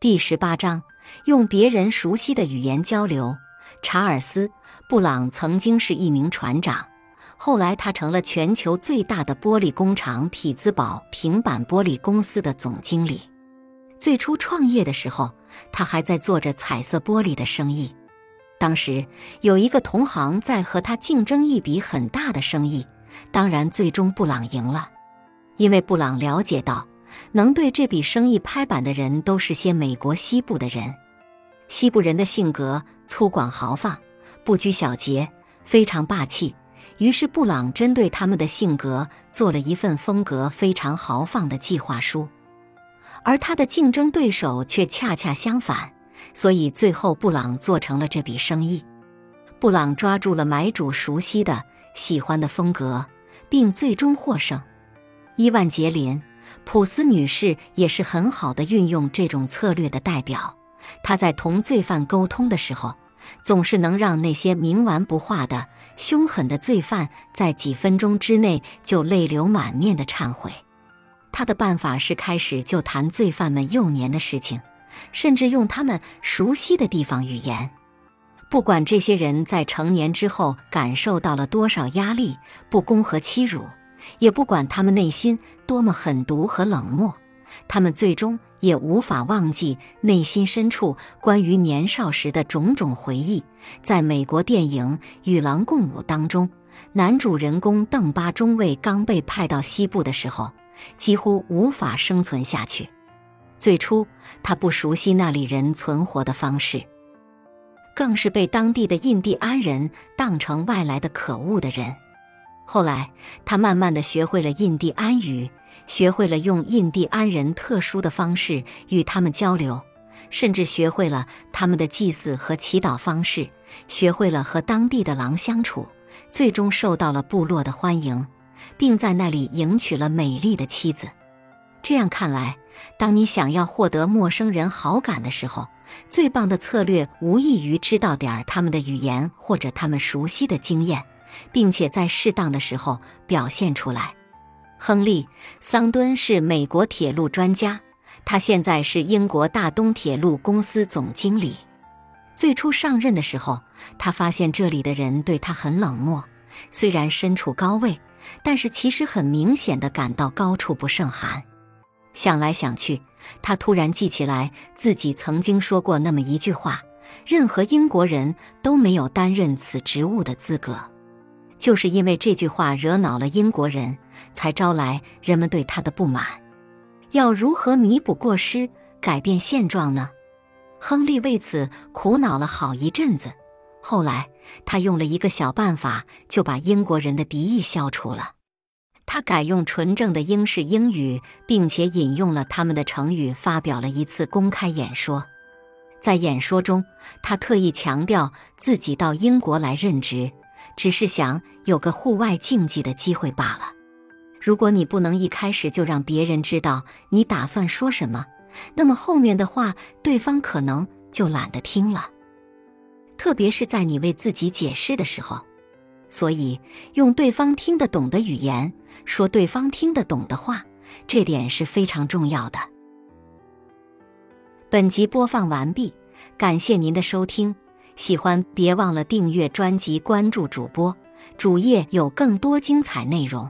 第十八章，用别人熟悉的语言交流。查尔斯·布朗曾经是一名船长，后来他成了全球最大的玻璃工厂匹兹堡平板玻璃公司的总经理。最初创业的时候，他还在做着彩色玻璃的生意。当时有一个同行在和他竞争一笔很大的生意，当然最终布朗赢了，因为布朗了解到。能对这笔生意拍板的人都是些美国西部的人。西部人的性格粗犷豪放，不拘小节，非常霸气。于是布朗针对他们的性格做了一份风格非常豪放的计划书，而他的竞争对手却恰恰相反。所以最后布朗做成了这笔生意。布朗抓住了买主熟悉的、喜欢的风格，并最终获胜。伊万杰林。普斯女士也是很好的运用这种策略的代表。她在同罪犯沟通的时候，总是能让那些冥顽不化的、凶狠的罪犯在几分钟之内就泪流满面的忏悔。她的办法是开始就谈罪犯们幼年的事情，甚至用他们熟悉的地方语言。不管这些人在成年之后感受到了多少压力、不公和欺辱。也不管他们内心多么狠毒和冷漠，他们最终也无法忘记内心深处关于年少时的种种回忆。在美国电影《与狼共舞》当中，男主人公邓巴中尉刚被派到西部的时候，几乎无法生存下去。最初，他不熟悉那里人存活的方式，更是被当地的印第安人当成外来的可恶的人。后来，他慢慢的学会了印第安语，学会了用印第安人特殊的方式与他们交流，甚至学会了他们的祭祀和祈祷方式，学会了和当地的狼相处，最终受到了部落的欢迎，并在那里迎娶了美丽的妻子。这样看来，当你想要获得陌生人好感的时候，最棒的策略无异于知道点儿他们的语言或者他们熟悉的经验。并且在适当的时候表现出来。亨利·桑敦是美国铁路专家，他现在是英国大东铁路公司总经理。最初上任的时候，他发现这里的人对他很冷漠，虽然身处高位，但是其实很明显的感到高处不胜寒。想来想去，他突然记起来自己曾经说过那么一句话：“任何英国人都没有担任此职务的资格。”就是因为这句话惹恼了英国人，才招来人们对他的不满。要如何弥补过失，改变现状呢？亨利为此苦恼了好一阵子。后来，他用了一个小办法，就把英国人的敌意消除了。他改用纯正的英式英语，并且引用了他们的成语，发表了一次公开演说。在演说中，他特意强调自己到英国来任职。只是想有个户外竞技的机会罢了。如果你不能一开始就让别人知道你打算说什么，那么后面的话对方可能就懒得听了。特别是在你为自己解释的时候，所以用对方听得懂的语言说对方听得懂的话，这点是非常重要的。本集播放完毕，感谢您的收听。喜欢别忘了订阅专辑，关注主播，主页有更多精彩内容。